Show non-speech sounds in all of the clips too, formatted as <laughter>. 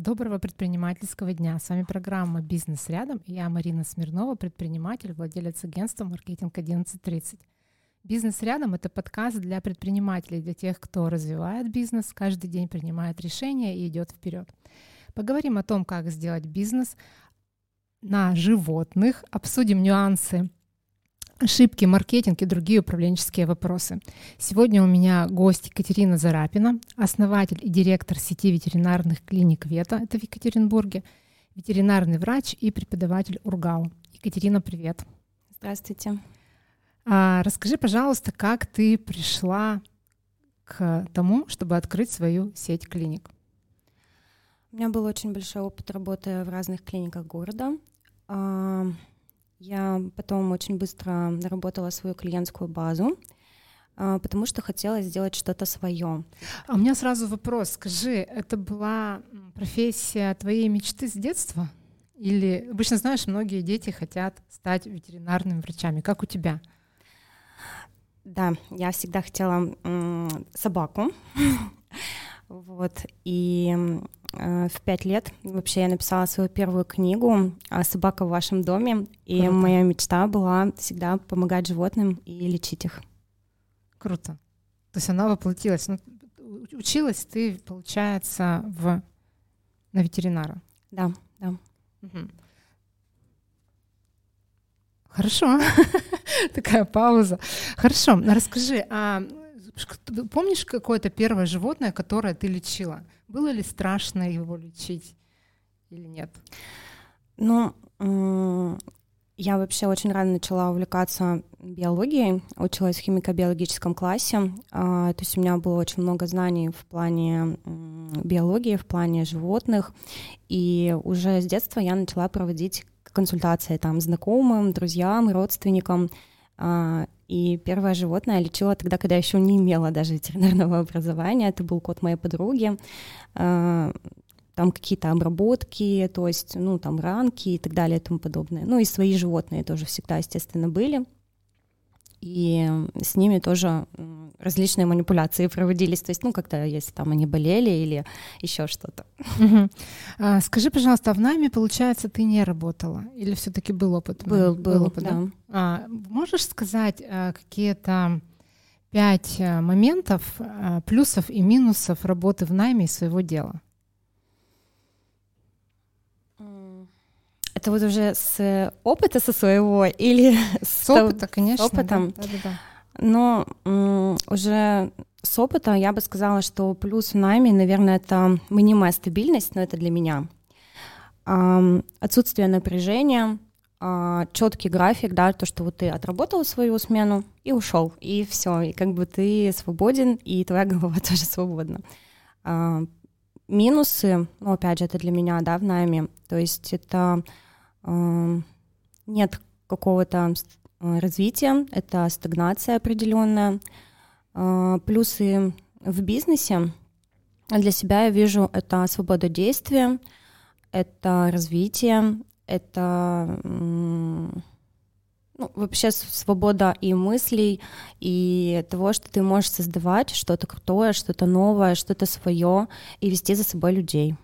Доброго предпринимательского дня. С вами программа «Бизнес рядом» я Марина Смирнова, предприниматель, владелец агентства «Маркетинг 1130». «Бизнес рядом» — это подкаст для предпринимателей, для тех, кто развивает бизнес, каждый день принимает решения и идет вперед. Поговорим о том, как сделать бизнес на животных, обсудим нюансы ошибки, маркетинг и другие управленческие вопросы. Сегодня у меня гость Екатерина Зарапина, основатель и директор сети ветеринарных клиник ВЕТА, это в Екатеринбурге, ветеринарный врач и преподаватель УРГАУ. Екатерина, привет. Здравствуйте. А, расскажи, пожалуйста, как ты пришла к тому, чтобы открыть свою сеть клиник? У меня был очень большой опыт работы в разных клиниках города. Я потом очень быстро наработала свою клиентскую базу, а, потому что хотела сделать что-то свое. А у меня сразу вопрос. Скажи, это была профессия твоей мечты с детства? Или обычно знаешь, многие дети хотят стать ветеринарными врачами. Как у тебя? Да, я всегда хотела собаку. <laughs> Вот. И э, в пять лет вообще я написала свою первую книгу «Собака в вашем доме», и Круто. моя мечта была всегда помогать животным и лечить их. Круто. То есть она воплотилась. Ну, училась ты, получается, в на ветеринара. Да, да. Угу. Хорошо. <laughs> Такая пауза. Хорошо. Расскажи, а Помнишь какое-то первое животное, которое ты лечила? Было ли страшно его лечить или нет? Ну, я вообще очень рано начала увлекаться биологией, училась в химико-биологическом классе, а, то есть у меня было очень много знаний в плане биологии, в плане животных, и уже с детства я начала проводить консультации там знакомым, друзьям, родственникам, а, и первое животное я лечила тогда, когда еще не имела даже ветеринарного <laughs> образования. Это был кот моей подруги. А, там какие-то обработки, то есть, ну, там ранки и так далее и тому подобное. Ну, и свои животные тоже всегда, естественно, были и с ними тоже различные манипуляции проводились, то есть, ну, как-то, если там они болели или еще что-то. Угу. А, скажи, пожалуйста, а в найме, получается, ты не работала или все-таки был опыт? Был, был, был опыт, да. да. А, можешь сказать а, какие-то пять а, моментов, а, плюсов и минусов работы в найме и своего дела? Это вот уже с опыта со своего или <laughs> с, с опыта, конечно, с опытом. Да, да, да. Но м, уже с опыта я бы сказала, что плюс в найме, наверное, это минимальная стабильность, но это для меня. А, отсутствие напряжения, а, четкий график, да, то, что вот ты отработал свою смену и ушел, и все, и как бы ты свободен, и твоя <laughs> голова тоже свободна. А, минусы, ну, опять же, это для меня, да, в найме, то есть это э, нет какого-то э, развития, это стагнация определенная. Э, плюсы в бизнесе для себя я вижу это свобода действия, это развитие, это ну, вообще свобода и мыслей, и того, что ты можешь создавать что-то крутое, что-то новое, что-то свое и вести за собой людей.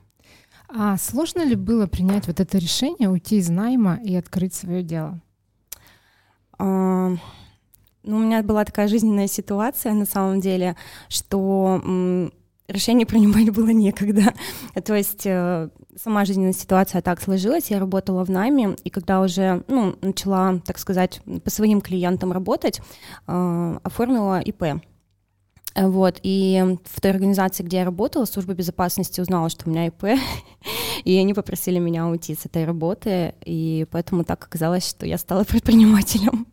А сложно ли было принять вот это решение, уйти из найма и открыть свое дело? А, ну, у меня была такая жизненная ситуация на самом деле, что решение принимать было некогда. <laughs> То есть э, сама жизненная ситуация так сложилась, я работала в найме, и когда уже ну, начала, так сказать, по своим клиентам работать, э, оформила ИП. Вот, и в той организации, где я работала, служба безопасности узнала, что у меня ИП, <laughs> и они попросили меня уйти с этой работы, и поэтому так оказалось, что я стала <laughs> предпринимателем.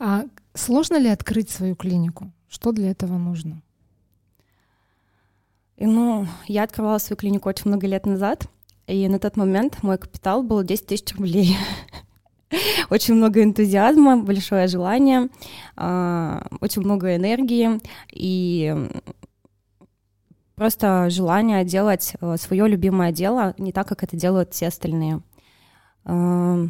А сложно ли открыть свою клинику? Что для этого нужно? И, ну, я открывала свою клинику очень много лет назад, и на тот момент мой капитал был 10 тысяч рублей. <laughs> очень много энтузиазма, большое желание, а, очень много энергии и просто желание делать э, свое любимое дело не так, как это делают все остальные. А,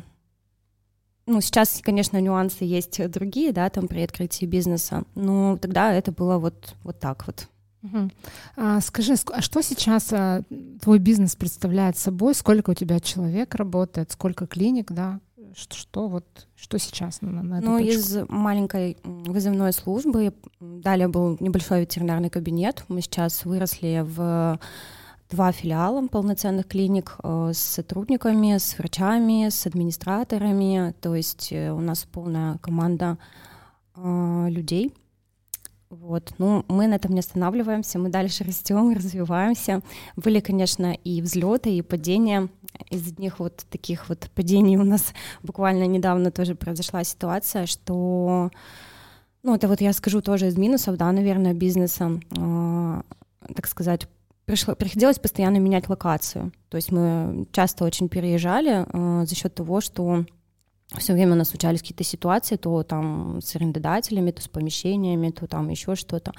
ну, сейчас, конечно, нюансы есть другие, да, там при открытии бизнеса, но тогда это было вот, вот так вот. Угу. А, скажи, а что сейчас а, твой бизнес представляет собой? Сколько у тебя человек работает? Сколько клиник, да? Что, что вот что сейчас на, на Ну, точку? из маленькой вызывной службы далее был небольшой ветеринарный кабинет. Мы сейчас выросли в два филиала полноценных клиник э, с сотрудниками, с врачами, с администраторами. То есть э, у нас полная команда э, людей. Вот. Ну, мы на этом не останавливаемся, мы дальше растем, <laughs> развиваемся. Были, конечно, и взлеты, и падения. Из одних вот таких вот падений у нас <laughs> буквально недавно тоже произошла ситуация, что, ну, это вот я скажу тоже из минусов, да, наверное, бизнеса, э, так сказать, пришло, приходилось постоянно менять локацию. То есть мы часто очень переезжали э, за счет того, что все время у нас случались какие-то ситуации, то там с арендодателями, то с помещениями, то там еще что-то.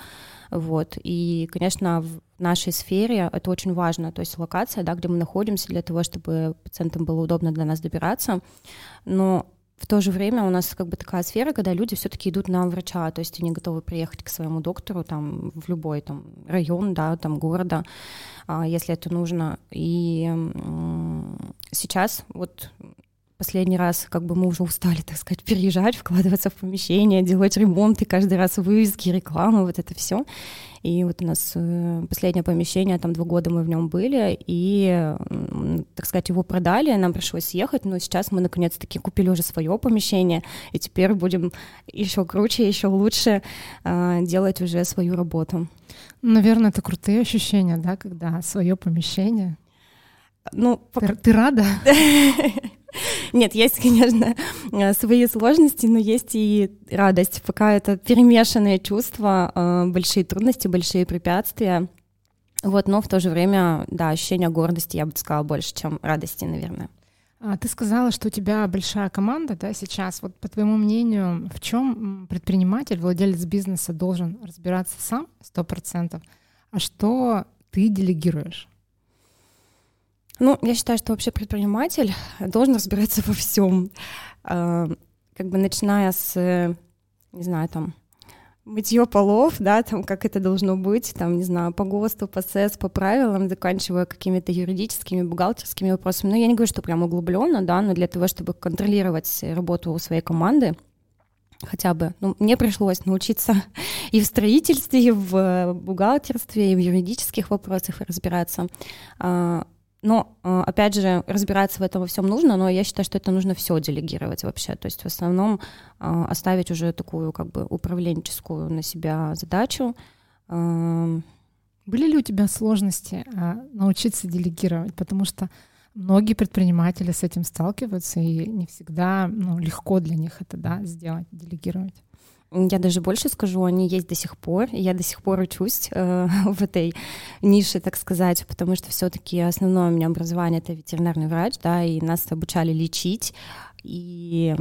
Вот. И, конечно, в нашей сфере это очень важно, то есть локация, да, где мы находимся, для того, чтобы пациентам было удобно для нас добираться. Но в то же время у нас как бы такая сфера, когда люди все-таки идут на врача, то есть они готовы приехать к своему доктору там в любой там район, да, там города, а, если это нужно. И сейчас вот последний раз как бы мы уже устали, так сказать, переезжать, вкладываться в помещение, делать ремонт и каждый раз вывески, рекламы, вот это все. И вот у нас э, последнее помещение, там два года мы в нем были, и, так сказать, его продали, нам пришлось съехать, но сейчас мы наконец-таки купили уже свое помещение, и теперь будем еще круче, еще лучше э, делать уже свою работу. Наверное, это крутые ощущения, да, когда свое помещение. Ну, ты, ты рада? <laughs> <laughs> Нет, есть, конечно, э, свои сложности, но есть и радость. Пока это перемешанные чувства, э, большие трудности, большие препятствия. Вот, но в то же время, да, ощущение гордости, я бы сказала, больше, чем радости, наверное. А ты сказала, что у тебя большая команда, да, сейчас. Вот по твоему мнению, в чем предприниматель, владелец бизнеса должен разбираться сам сто процентов, а что ты делегируешь? Ну, я считаю, что вообще предприниматель должен разбираться во всем. А, как бы начиная с, не знаю, там, мытье полов, да, там, как это должно быть, там, не знаю, по ГОСТу, по СЭС, по правилам, заканчивая какими-то юридическими, бухгалтерскими вопросами. Ну, я не говорю, что прям углубленно, да, но для того, чтобы контролировать работу своей команды, хотя бы. Ну, мне пришлось научиться <laughs> и в строительстве, и в бухгалтерстве, и в юридических вопросах разбираться. Но, э, опять же, разбираться в этом во всем нужно, но я считаю, что это нужно все делегировать вообще. То есть в основном э, оставить уже такую как бы управленческую на себя задачу. Эм, Были ли у тебя сложности э, научиться делегировать? Потому что многие предприниматели с этим сталкиваются, и не всегда ну, легко для них это да, сделать, делегировать. Я даже больше скажу, они есть до сих пор. Я до сих пор учусь э, <laughs> в этой нише, так сказать, потому что все-таки основное у меня образование это ветеринарный врач, да, и нас обучали лечить. И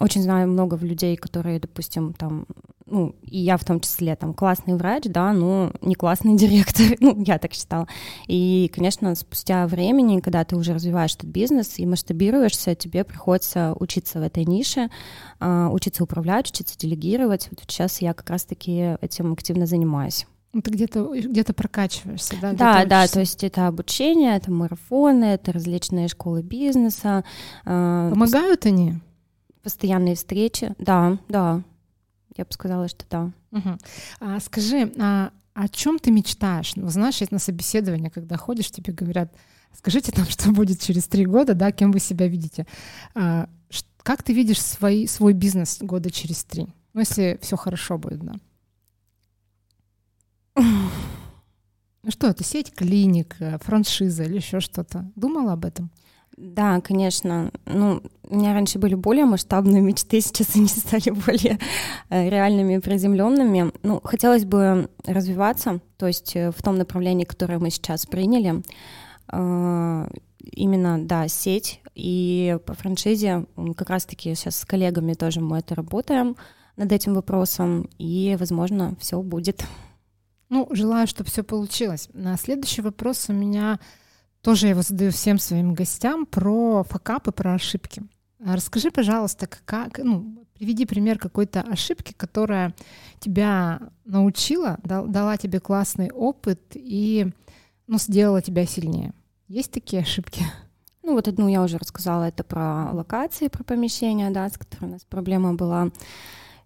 очень знаю много людей, которые, допустим, там, ну, и я в том числе, там, классный врач, да, но не классный <laughs> директор, ну, я так считала. И, конечно, спустя времени, когда ты уже развиваешь этот бизнес и масштабируешься, тебе приходится учиться в этой нише, а, учиться управлять, учиться делегировать. Вот сейчас я как раз-таки этим активно занимаюсь. Ну, ты где-то где прокачиваешься, да? Да, да, то есть это обучение, это марафоны, это различные школы бизнеса. А, Помогают они? Постоянные встречи, да, да. Я бы сказала, что да. Угу. А, скажи, а о чем ты мечтаешь? Ну, знаешь, на собеседование, когда ходишь, тебе говорят, скажите там, <laughs> что будет через три года, да, кем вы себя видите. А, как ты видишь свой, свой бизнес года через три? Ну, если все хорошо будет, да. <laughs> Ну что, это сеть клиник, э, франшиза или еще что-то? Думала об этом? Да, конечно. Ну, у меня раньше были более масштабные мечты, <laughs> сейчас они стали более э, реальными и приземленными. Ну, хотелось бы развиваться, то есть э, в том направлении, которое мы сейчас приняли. Э, именно, да, сеть. И по франшизе как раз-таки сейчас с коллегами тоже мы это работаем над этим вопросом, и, возможно, все будет. Ну, желаю, чтобы все получилось. На следующий вопрос у меня тоже я его задаю всем своим гостям про факапы, про ошибки. А расскажи, пожалуйста, как, ну, Приведи пример какой-то ошибки, которая тебя научила, дала тебе классный опыт и ну, сделала тебя сильнее. Есть такие ошибки? Ну, вот одну я уже рассказала, это про локации, про помещения, да, с которой у нас проблема была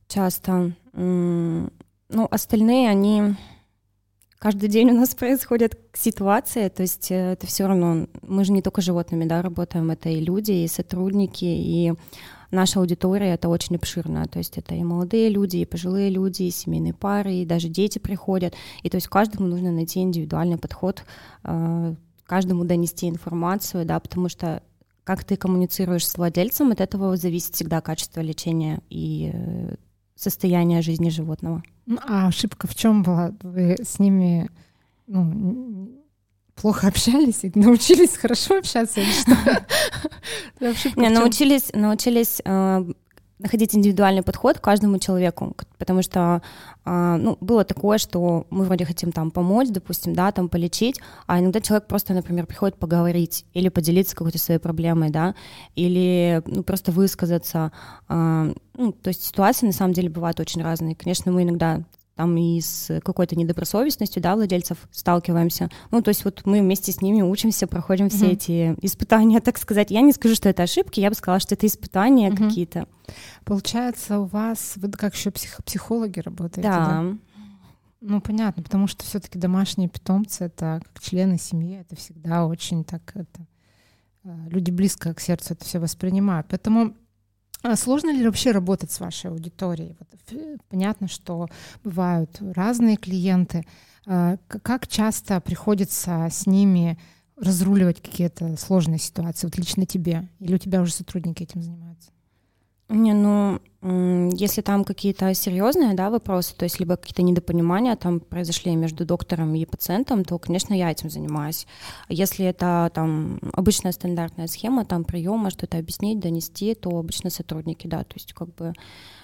часто. Ну, остальные, они каждый день у нас <laughs> происходят ситуации, то есть э, это все равно, мы же не только животными, да, работаем, это и люди, и сотрудники, и наша аудитория это очень обширная, то есть это и молодые люди, и пожилые люди, и семейные пары, и даже дети приходят, и то есть каждому нужно найти индивидуальный подход, э, каждому донести информацию, да, потому что как ты коммуницируешь с владельцем, от этого зависит всегда качество лечения и состояние жизни животного. Ну, а ошибка в чем была? Вы с ними ну, плохо общались и научились хорошо общаться или что? <laughs> Не, научились, научились э, находить индивидуальный подход к каждому человеку, потому что а, ну, было такое, что мы вроде хотим там помочь, допустим, да, там полечить, а иногда человек просто, например, приходит поговорить или поделиться какой-то своей проблемой, да, или ну, просто высказаться. А, ну, то есть ситуации на самом деле бывают очень разные. Конечно, мы иногда там и с какой-то недобросовестностью, да, владельцев сталкиваемся. Ну, то есть вот мы вместе с ними учимся, проходим все угу. эти испытания, <laughs> так сказать. Я не скажу, что это ошибки, я бы сказала, что это испытания угу. какие-то. Получается, у вас, вы как еще псих, психологи работаете, да? да? Ну, понятно, потому что все-таки домашние питомцы это как члены семьи, это всегда очень так это э, люди близко к сердцу это все воспринимают. Поэтому а сложно ли вообще работать с вашей аудиторией? Вот, понятно, что бывают разные клиенты. А, как часто приходится с ними разруливать какие-то сложные ситуации, вот лично тебе? Или у тебя уже сотрудники этим занимаются? Не, ну, если там какие-то серьезные, да, вопросы, то есть либо какие-то недопонимания там произошли между доктором и пациентом, то, конечно, я этим занимаюсь. Если это там обычная стандартная схема, там приема, что-то объяснить, донести, то обычно сотрудники, да, то есть как бы,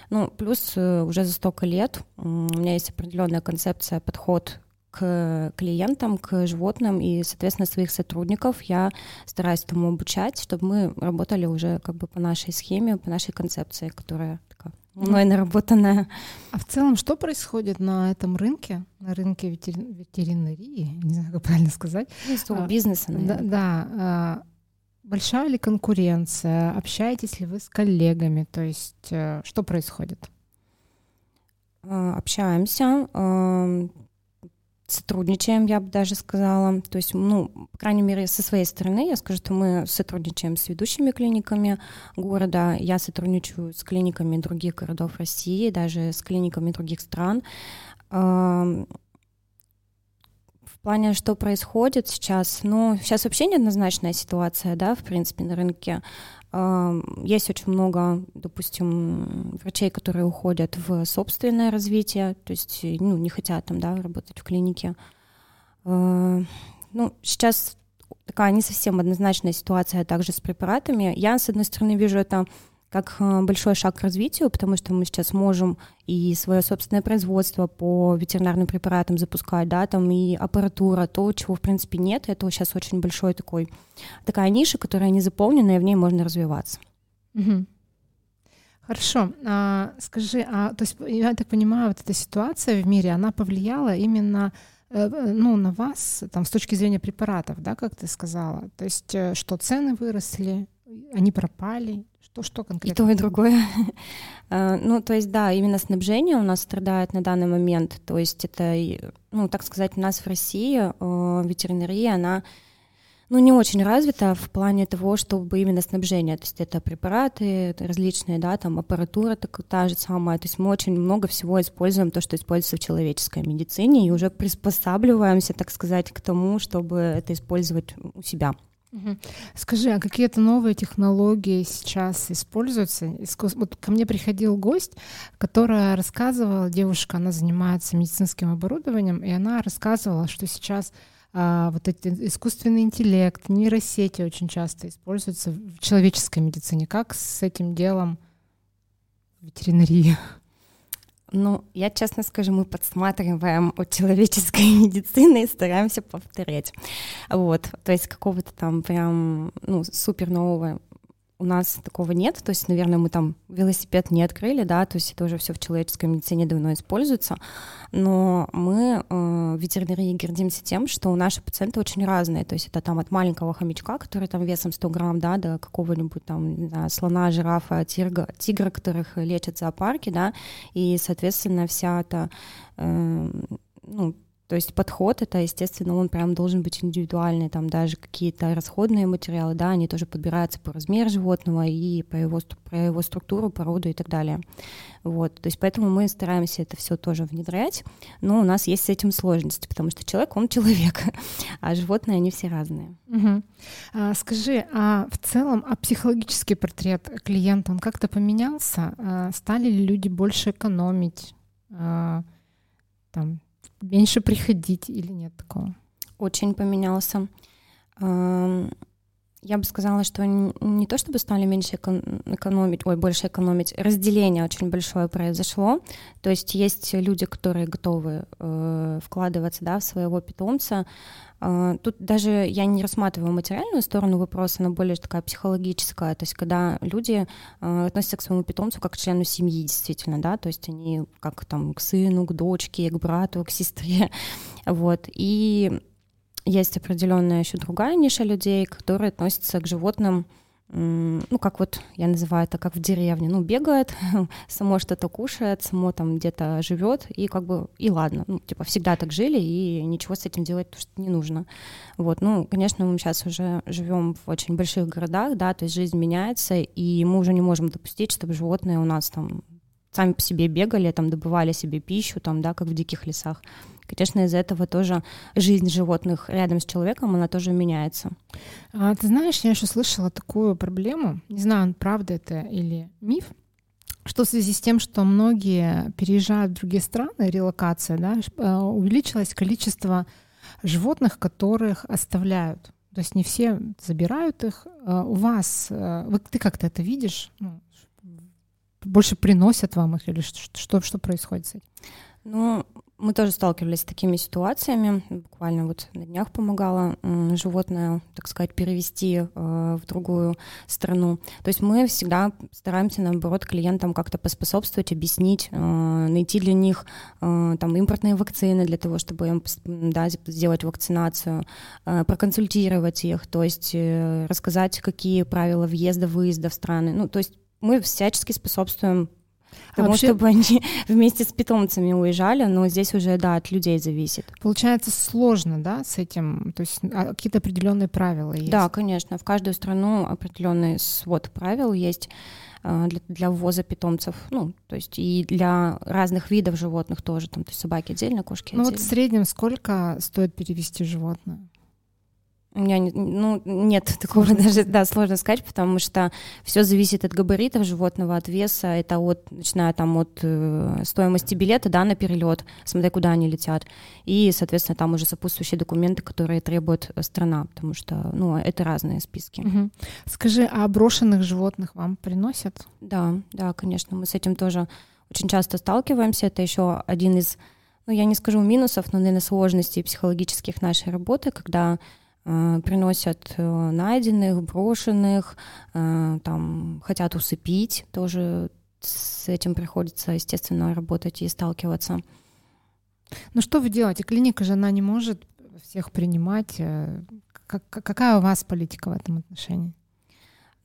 ну, плюс э, уже за столько лет у меня есть определенная концепция, подход к клиентам, к животным и, соответственно, своих сотрудников я стараюсь этому обучать, чтобы мы работали уже как бы по нашей схеме, по нашей концепции, которая такая мной наработанная. А в целом что происходит на этом рынке, на рынке ветеринарии, не знаю, как правильно сказать? А, бизнеса, наверное. Да, да. Большая ли конкуренция? Общаетесь ли вы с коллегами? То есть э, что происходит? А, общаемся сотрудничаем, я бы даже сказала. То есть, ну, по крайней мере, со своей стороны я скажу, что мы сотрудничаем с ведущими клиниками города. Я сотрудничаю с клиниками других городов России, даже с клиниками других стран. В плане, что происходит сейчас, ну, сейчас вообще неоднозначная ситуация, да, в принципе, на рынке. Есть очень много, допустим, врачей, которые уходят в собственное развитие, то есть ну, не хотят там, да, работать в клинике. А, ну, сейчас такая не совсем однозначная ситуация также с препаратами. Я, с одной стороны, вижу это как э, большой шаг к развитию, потому что мы сейчас можем и свое собственное производство по ветеринарным препаратам запускать, да, там и аппаратура, то, чего в принципе нет, это сейчас очень большой такой, такая ниша, которая не заполнена, и в ней можно развиваться. Угу. Хорошо. А, скажи, а, то есть я так понимаю, вот эта ситуация в мире, она повлияла именно э, ну, на вас, там, с точки зрения препаратов, да, как ты сказала? То есть э, что цены выросли, они пропали, что, что конкретно? И то, и другое. А, <laughs> ну, то есть, да, именно снабжение у нас страдает на данный момент. То есть это, ну, так сказать, у нас в России э, ветеринария, она ну, не очень развита в плане того, чтобы именно снабжение, то есть это препараты различные, да, там аппаратура так, та же самая, то есть мы очень много всего используем то, что используется в человеческой медицине, и уже приспосабливаемся, так сказать, к тому, чтобы это использовать у себя. Скажи, а какие-то новые технологии сейчас используются? Вот ко мне приходил гость, которая рассказывала, девушка, она занимается медицинским оборудованием, и она рассказывала, что сейчас а, вот эти искусственный интеллект, нейросети очень часто используются в человеческой медицине. Как с этим делом ветеринарии? Ну, я честно скажу, мы подсматриваем от человеческой <laughs> медицины и стараемся повторять. Вот, то есть какого-то там прям, ну, супер нового у нас такого нет, то есть, наверное, мы там велосипед не открыли, да, то есть это уже все в человеческой медицине давно используется, но мы э, в ветеринарии гордимся тем, что наши пациенты очень разные, то есть это там от маленького хомячка, который там весом 100 грамм, да, до какого-нибудь там знаю, слона, жирафа, тигра, тигра, которых лечат в зоопарке, да, и, соответственно, вся эта, э, ну, то есть подход это, естественно, он прям должен быть индивидуальный, там даже какие-то расходные материалы, да, они тоже подбираются по размеру животного и по его, по его структуру, породу и так далее. Вот, то есть поэтому мы стараемся это все тоже внедрять, но у нас есть с этим сложности, потому что человек, он <laughs> человек, а животные, они все разные. Угу. А, скажи, а в целом, а психологический портрет клиента, он как-то поменялся? А, стали ли люди больше экономить? А, там, меньше приходить или нет такого? Очень поменялся. Я бы сказала, что не то чтобы стали меньше экономить, ой, больше экономить, разделение очень большое произошло. То есть есть люди, которые готовы э, вкладываться да, в своего питомца, а, тут даже я не рассматриваю материальную сторону вопроса, она более такая психологическая, то есть когда люди а, относятся к своему питомцу как к члену семьи, действительно, да, то есть они как там к сыну, к дочке, к брату, к сестре, <laughs> вот, и есть определенная еще другая ниша людей, которые относятся к животным ну, как вот я называю это, как в деревне, ну, бегает, <laughs> само что-то кушает, само там где-то живет, и как бы, и ладно, ну, типа, всегда так жили, и ничего с этим делать что не нужно. Вот, ну, конечно, мы сейчас уже живем в очень больших городах, да, то есть жизнь меняется, и мы уже не можем допустить, чтобы животные у нас там сами по себе бегали, там добывали себе пищу, там, да, как в диких лесах. Конечно, из-за этого тоже жизнь животных рядом с человеком, она тоже меняется. А, ты знаешь, я еще слышала такую проблему, не знаю, правда это или миф, что в связи с тем, что многие переезжают в другие страны, релокация, да, э, увеличилось количество животных, которых оставляют. То есть не все забирают их. А у вас, э, вы, ты как-то это видишь? Ну, больше приносят вам их или что, что, что происходит с этим? Ну, мы тоже сталкивались с такими ситуациями. Буквально вот на днях помогала животное, так сказать, перевести э, в другую страну. То есть мы всегда стараемся, наоборот, клиентам как-то поспособствовать, объяснить, э, найти для них э, там импортные вакцины для того, чтобы им да, сделать вакцинацию, проконсультировать их, то есть рассказать, какие правила въезда-выезда в страны. Ну, то есть мы всячески способствуем тому, вообще... чтобы они <laughs> вместе с питомцами уезжали, но здесь уже, да, от людей зависит. Получается сложно, да, с этим? То есть а, какие-то определенные правила есть? Да, конечно. В каждую страну определенный свод правил есть а, для, для ввоза питомцев, ну, то есть и для разных видов животных тоже, там, то есть собаки отдельно, кошки ну, отдельно. вот в среднем сколько стоит перевести животное? У меня ну, нет <laughs> такого даже, да, сложно сказать, потому что все зависит от габаритов животного, от веса, это от, начиная там от э, стоимости билета, да, на перелет, смотря куда они летят, и, соответственно, там уже сопутствующие документы, которые требует э, страна, потому что, ну, это разные списки. Угу. Скажи, а брошенных животных вам приносят? Да, да, конечно, мы с этим тоже очень часто сталкиваемся, это еще один из, ну, я не скажу минусов, но, наверное, сложностей психологических нашей работы, когда приносят э, найденных, брошенных, э, там хотят усыпить, тоже с этим приходится, естественно, работать и сталкиваться. Ну что вы делаете? Клиника же она не может всех принимать. Как, какая у вас политика в этом отношении?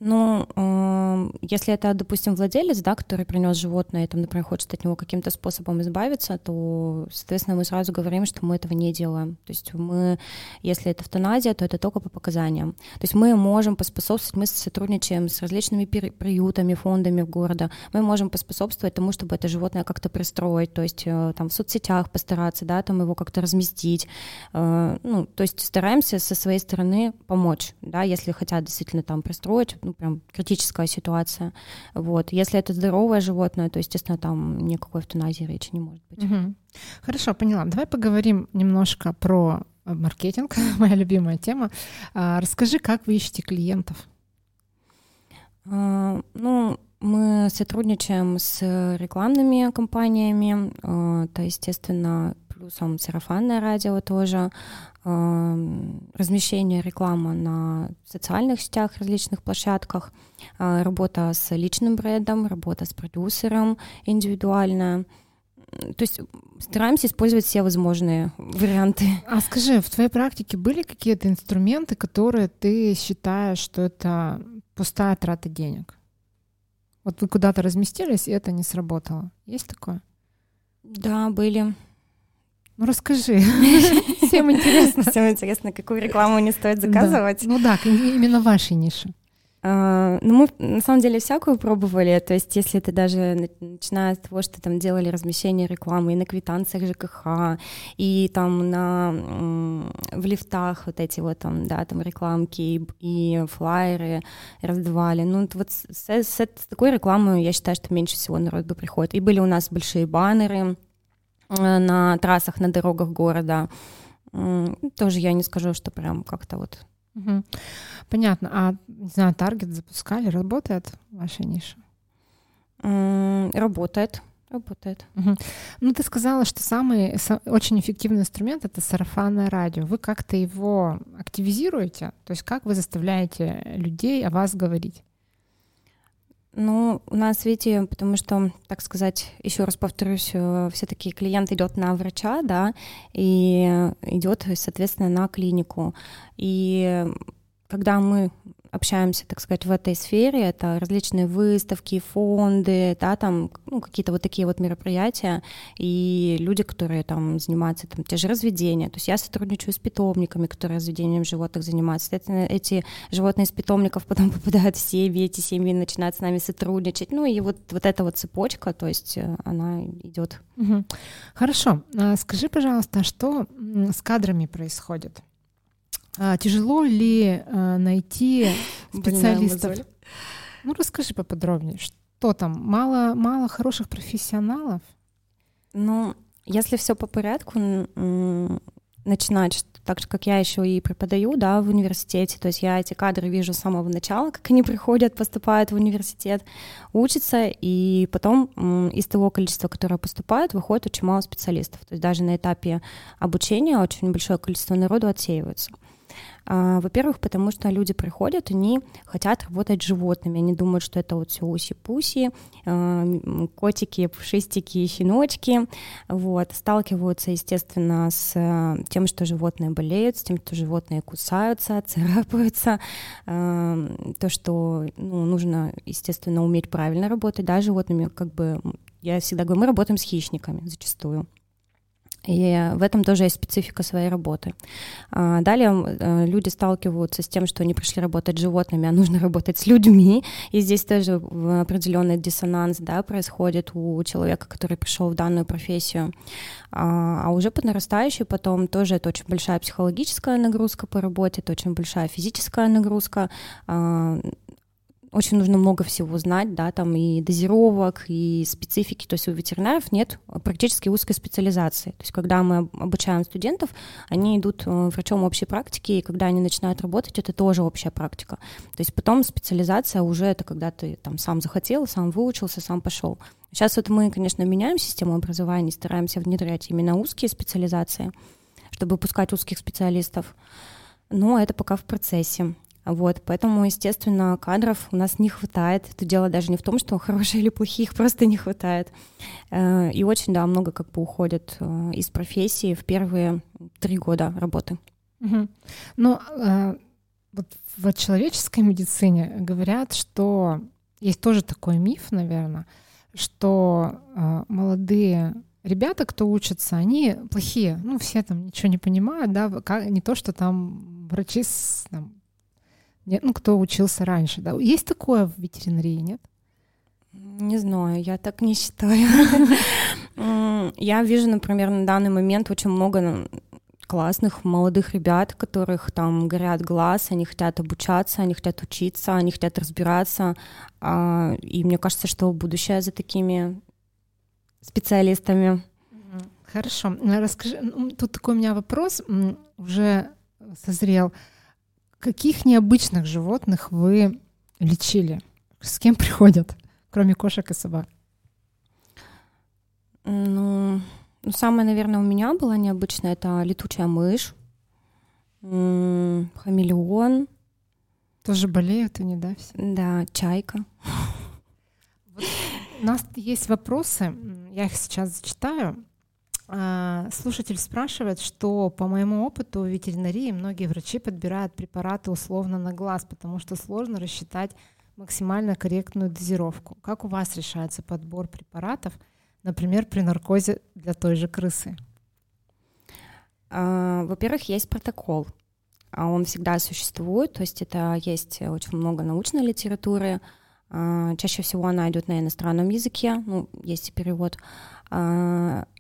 Ну, э, если это, допустим, владелец, да, который принес животное, и там, например, хочет от него каким-то способом избавиться, то, соответственно, мы сразу говорим, что мы этого не делаем. То есть мы, если это эвтаназия, то это только по показаниям. То есть мы можем поспособствовать, мы сотрудничаем с различными приютами, фондами города, мы можем поспособствовать тому, чтобы это животное как-то пристроить, то есть э, там в соцсетях постараться, да, там его как-то разместить. Э, ну, то есть стараемся со своей стороны помочь, да, если хотят действительно там пристроить, ну, прям критическая ситуация. Вот. Если это здоровое животное, то, естественно, там никакой эвтаназии речи не может быть. Угу. Хорошо, поняла. Давай поговорим немножко про э, маркетинг, <laughs> моя любимая тема. А, расскажи, как вы ищете клиентов? А, ну, мы сотрудничаем с рекламными компаниями, а, то, естественно, плюсом сарафанное радио тоже, размещение рекламы на социальных сетях, различных площадках, а, работа с личным брендом, работа с продюсером индивидуальная. То есть стараемся использовать все возможные варианты. <laughs> А скажи, в твоей практике были какие-то инструменты, которые ты считаешь, что это пустая трата денег? Вот вы куда-то разместились, и это не сработало. Есть такое? Да, были. Ну расскажи, <laughs> всем интересно. <laughs> Всем интересно, какую рекламу не стоит заказывать. Ну да, именно вашей нише. А, ну, мы на самом деле всякую пробовали. То есть, если это даже начиная с того, что там делали размещение рекламы и на квитанциях ЖКХ, и там на в лифтах вот эти вот там, да, там рекламки и, и флайеры раздавали. Ну, вот с, с, с такой рекламой я считаю, что меньше всего народу приходит. И были у нас большие баннеры э, на трассах, на дорогах города. Тоже я не скажу, что прям как-то вот Угу. Понятно. А, не знаю, таргет запускали, работает ваша ниша? Работает. Работает. Угу. Ну, ты сказала, что самый очень эффективный инструмент это сарафанное радио. Вы как-то его активизируете? То есть как вы заставляете людей о вас говорить? Ну, у нас, видите, потому что, так сказать, еще раз повторюсь, э, все-таки клиент идет на врача, да, и идет, соответственно, на клинику. И когда мы общаемся, так сказать, в этой сфере, это различные выставки, фонды, да, там, ну, какие-то вот такие вот мероприятия, и люди, которые там занимаются, там, те же разведения, то есть я сотрудничаю с питомниками, которые разведением животных занимаются, Соответственно, эти животные из питомников <laughs> потом попадают в семьи, эти семьи начинают с нами сотрудничать, ну, и вот, вот эта вот цепочка, то есть э, она идет. Угу. Хорошо. А скажи, пожалуйста, что с кадрами происходит? А, тяжело ли а, найти специалистов? Ну, расскажи поподробнее, что там? Мало, мало хороших профессионалов? Ну, если все по порядку, начинать, так же, как я еще и преподаю, да, в университете, то есть я эти кадры вижу с самого начала, как они приходят, поступают в университет, учатся, и потом из того количества, которое поступает, выходит очень мало специалистов, то есть даже на этапе обучения очень большое количество народу отсеивается. Во-первых, потому что люди приходят, они хотят работать с животными, они думают, что это вот все уси-пуси, а, котики, пушистики, щеночки, вот, сталкиваются, естественно, с э, тем, что животные болеют, с тем, что животные кусаются, <laughs> царапаются, а, то, что ну, нужно, естественно, уметь правильно работать, да, с животными, как бы, я всегда говорю, мы работаем с хищниками зачастую, и в этом тоже есть специфика своей работы. А, далее э, люди сталкиваются с тем, что они пришли работать с животными, а нужно работать с людьми. И здесь тоже определенный диссонанс да, происходит у человека, который пришел в данную профессию. А, а уже по нарастающей потом тоже это очень большая психологическая нагрузка по работе, это очень большая физическая нагрузка а, очень нужно много всего знать, да, там и дозировок, и специфики, то есть у ветеринаров нет практически узкой специализации. То есть когда мы обучаем студентов, они идут э, врачом общей практики, и когда они начинают работать, это тоже общая практика. То есть потом специализация уже это когда ты там сам захотел, сам выучился, сам пошел. Сейчас вот мы, конечно, меняем систему образования, стараемся внедрять именно узкие специализации, чтобы выпускать узких специалистов. Но это пока в процессе. Вот, поэтому, естественно, кадров у нас не хватает. Это дело даже не в том, что <laughs> хорошие или плохие, их просто не хватает. Э, и очень, да, много как бы уходит э, из профессии в первые три года работы. Угу. Ну, э, вот в человеческой медицине говорят, что есть тоже такой миф, наверное, что молодые ребята, кто учатся, они плохие. Ну, все там ничего не понимают, да, не то, что там врачи с, там, нет, ну, кто учился раньше, да. Есть такое в ветеринарии, нет? Не знаю, я так не считаю. <laughs> Я вижу, например, на данный момент очень много классных молодых ребят, которых там горят глаз, они хотят обучаться, они хотят учиться, они хотят разбираться. А, и мне кажется, что будущее за такими специалистами. Хорошо. Расскажи, тут такой у меня вопрос уже созрел. Каких необычных животных вы лечили? С кем приходят, кроме кошек и собак? Ну, Ну, самое, наверное, у меня было необычное, это летучая мышь, хамелеон. Тоже болеют они, да? Все? Да, чайка. Вот у нас есть вопросы, я их сейчас зачитаю. А, слушатель спрашивает, что по моему опыту в ветеринарии многие врачи подбирают препараты условно на глаз, потому что сложно рассчитать максимально корректную дозировку. Как у вас решается подбор препаратов, например, при наркозе для той же крысы? А, во-первых, есть протокол. а Он всегда существует, то есть это есть очень много научной литературы. А, чаще всего она идет на иностранном языке, ну, есть и перевод.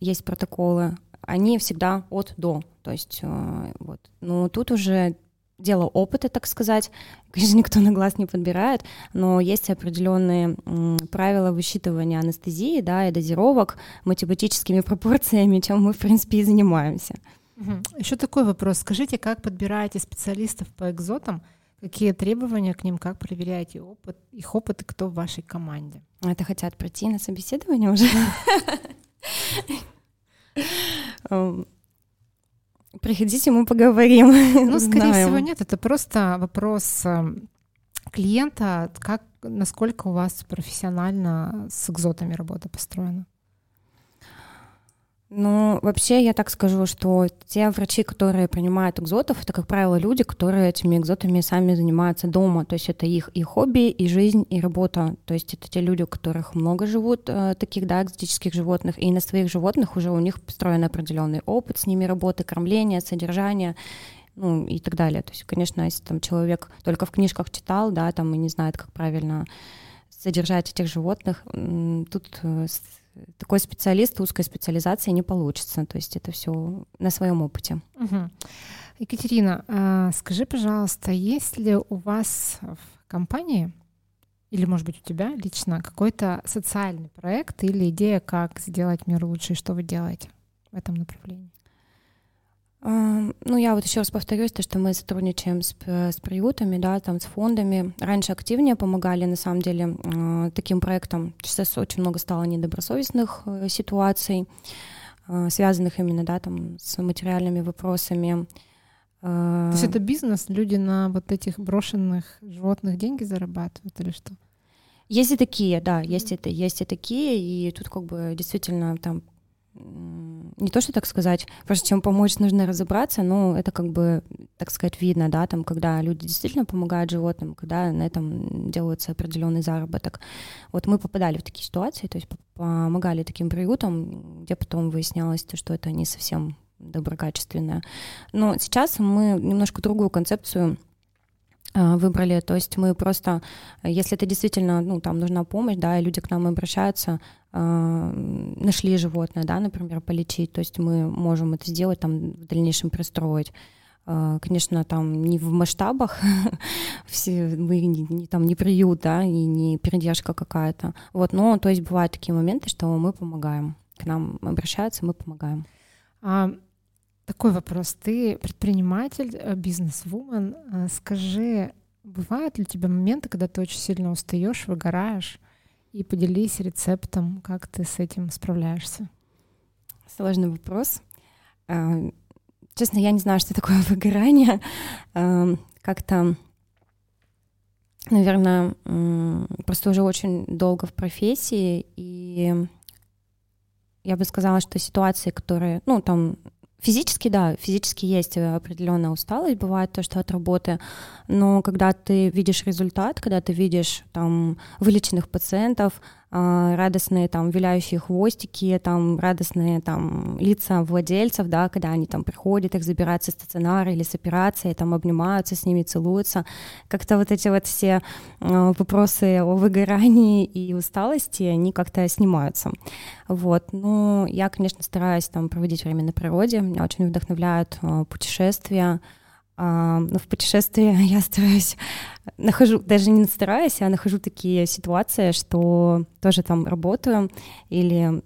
Есть протоколы, они всегда от до, то есть вот. Но тут уже дело опыта, так сказать. <laughs> Конечно, никто на глаз не подбирает, но есть определенные правила высчитывания анестезии, да, и дозировок математическими <laughs> пропорциями, чем мы, в принципе, и занимаемся. Еще такой вопрос. Скажите, как подбираете специалистов по экзотам? Какие требования к ним, как проверяете опыт, их опыт и кто в вашей команде? Это хотят пройти на собеседование уже? Эм, Приходите, мы поговорим. Ну, скорее всего, нет. Это просто вопрос эм, клиента, как, насколько у вас профессионально с экзотами работа построена. Ну, вообще, я так скажу, что те врачи, которые принимают экзотов, это, как правило, люди, которые этими экзотами сами занимаются дома. То есть это их и хобби, и жизнь, и работа. То есть это те люди, у которых много живут э, таких, да, экзотических животных, и на своих животных уже у них построен определенный опыт с ними работы, кормления, содержания ну и так далее. То есть, конечно, если там человек только в книжках читал, да, там и не знает, как правильно содержать этих животных, тут э, такой специалист узкой специализации не получится. То есть это все на своем опыте. Угу. Екатерина, а скажи, пожалуйста, есть ли у вас в компании или, может быть, у тебя лично какой-то социальный проект или идея, как сделать мир лучше, и что вы делаете в этом направлении? Ну, я вот еще раз повторюсь, то, что мы сотрудничаем с, с приютами, да, там, с фондами. Раньше активнее помогали, на самом деле, а, таким проектам. Сейчас очень много стало недобросовестных э, ситуаций, а, связанных именно, да, там, с материальными вопросами. То есть это бизнес? Люди на вот этих брошенных животных деньги зарабатывают или что? Есть и такие, да, есть это, есть и такие, и тут как бы действительно там не то, что так сказать, прежде чем помочь, нужно разобраться, но это как бы, так сказать, видно, да, там, когда люди действительно помогают животным, когда на этом делается определенный заработок. Вот мы попадали в такие ситуации, то есть помогали таким приютам, где потом выяснялось, что это не совсем доброкачественное. Но сейчас мы немножко другую концепцию выбрали, то есть мы просто, если это действительно, ну, там нужна помощь, да, и люди к нам обращаются, э, нашли животное, да, например, полечить, то есть мы можем это сделать, там, в дальнейшем пристроить. Э, конечно, там не в масштабах, <laughs> все, мы не, не, там не приют, да, и не передержка какая-то, вот, но, то есть бывают такие моменты, что мы помогаем, к нам обращаются, мы помогаем. А такой вопрос. Ты предприниматель, э, бизнес-вумен. Э, скажи, бывают ли у тебя моменты, когда ты очень сильно устаешь, выгораешь? И поделись рецептом, как ты с этим справляешься. Сложный вопрос. Э, честно, я не знаю, что такое <laughs> выгорание. Как-то, наверное, просто уже очень долго в профессии, и я бы сказала, что ситуации, которые, ну, там, Физически, да, физически есть определенная усталость, бывает то, что от работы, но когда ты видишь результат, когда ты видишь там вылеченных пациентов, радостные там виляющие хвостики, там радостные там лица владельцев, да, когда они там приходят, их забирают со стационара или с операции, там обнимаются с ними, целуются. Как-то вот эти вот все а, вопросы о выгорании и усталости, они как-то снимаются. Вот. Ну, я, конечно, стараюсь там проводить время на природе, меня очень вдохновляют а, путешествия, а, но в путешествии <laughs> я стараюсь, нахожу, даже не стараюсь, а нахожу такие ситуации, что тоже там работаю, или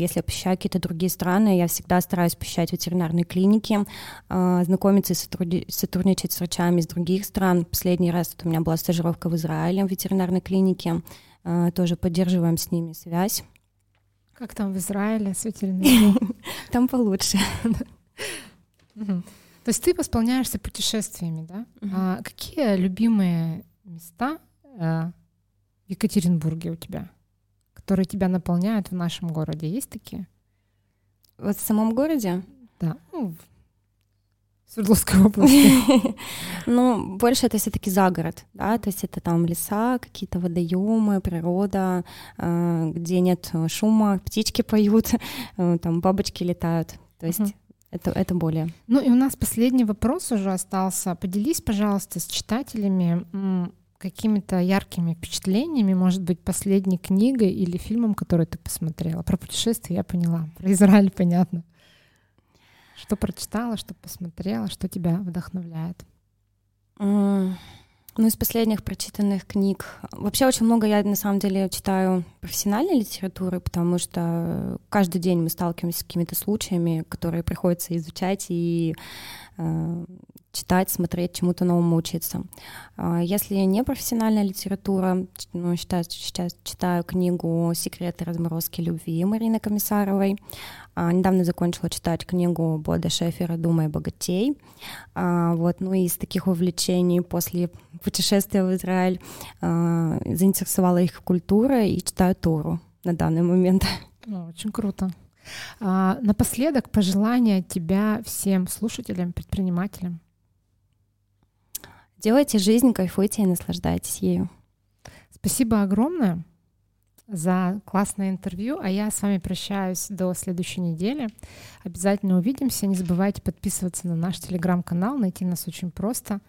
если я посещаю какие-то другие страны, я всегда стараюсь посещать ветеринарные клиники, а, знакомиться и сотрудничать с врачами из других стран. Последний раз вот у меня была стажировка в Израиле в ветеринарной клинике, а, тоже поддерживаем с ними связь. Как там в Израиле светильный <laughs> Там получше. То есть ты восполняешься путешествиями, да? А какие любимые места э, в Екатеринбурге у тебя, которые тебя наполняют в нашем городе? Есть такие? Вот в самом городе? Да, ну, в Свердловской области. <laughs> Ну, больше это все-таки за город, да, то есть это там леса, какие-то водоемы, природа, э, где нет шума, птички поют, <laughs> э, там бабочки летают. То есть это, это более. Ну и у нас последний вопрос уже остался. Поделись, пожалуйста, с читателями какими-то яркими впечатлениями, может быть, последней книгой или фильмом, который ты посмотрела. Про путешествие я поняла, про Израиль понятно. Что прочитала, что посмотрела, что тебя вдохновляет? Ну, из последних прочитанных книг. Вообще очень много я, на самом деле, читаю профессиональной литературы, потому что каждый день мы сталкиваемся с какими-то случаями, которые приходится изучать и э, читать, смотреть, чему-то новому учиться. А если не профессиональная литература, ну, сейчас, сейчас читаю книгу «Секреты разморозки любви» Марины Комиссаровой. А, недавно закончила читать книгу Бода Шефера «Думай богатей». А, вот, ну и из таких увлечений после путешествия в Израиль заинтересовала их культура и читаю Тору на данный момент. <laughs> очень круто. Напоследок пожелания тебя всем слушателям, предпринимателям. Делайте жизнь, кайфуйте и наслаждайтесь ею. Спасибо огромное за классное интервью, а я с вами прощаюсь до следующей недели. Обязательно увидимся. Не забывайте подписываться на наш телеграм-канал, найти нас очень просто.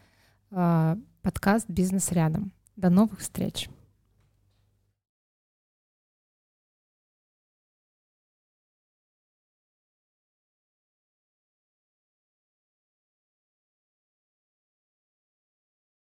А, подкаст «Бизнес рядом». До новых встреч!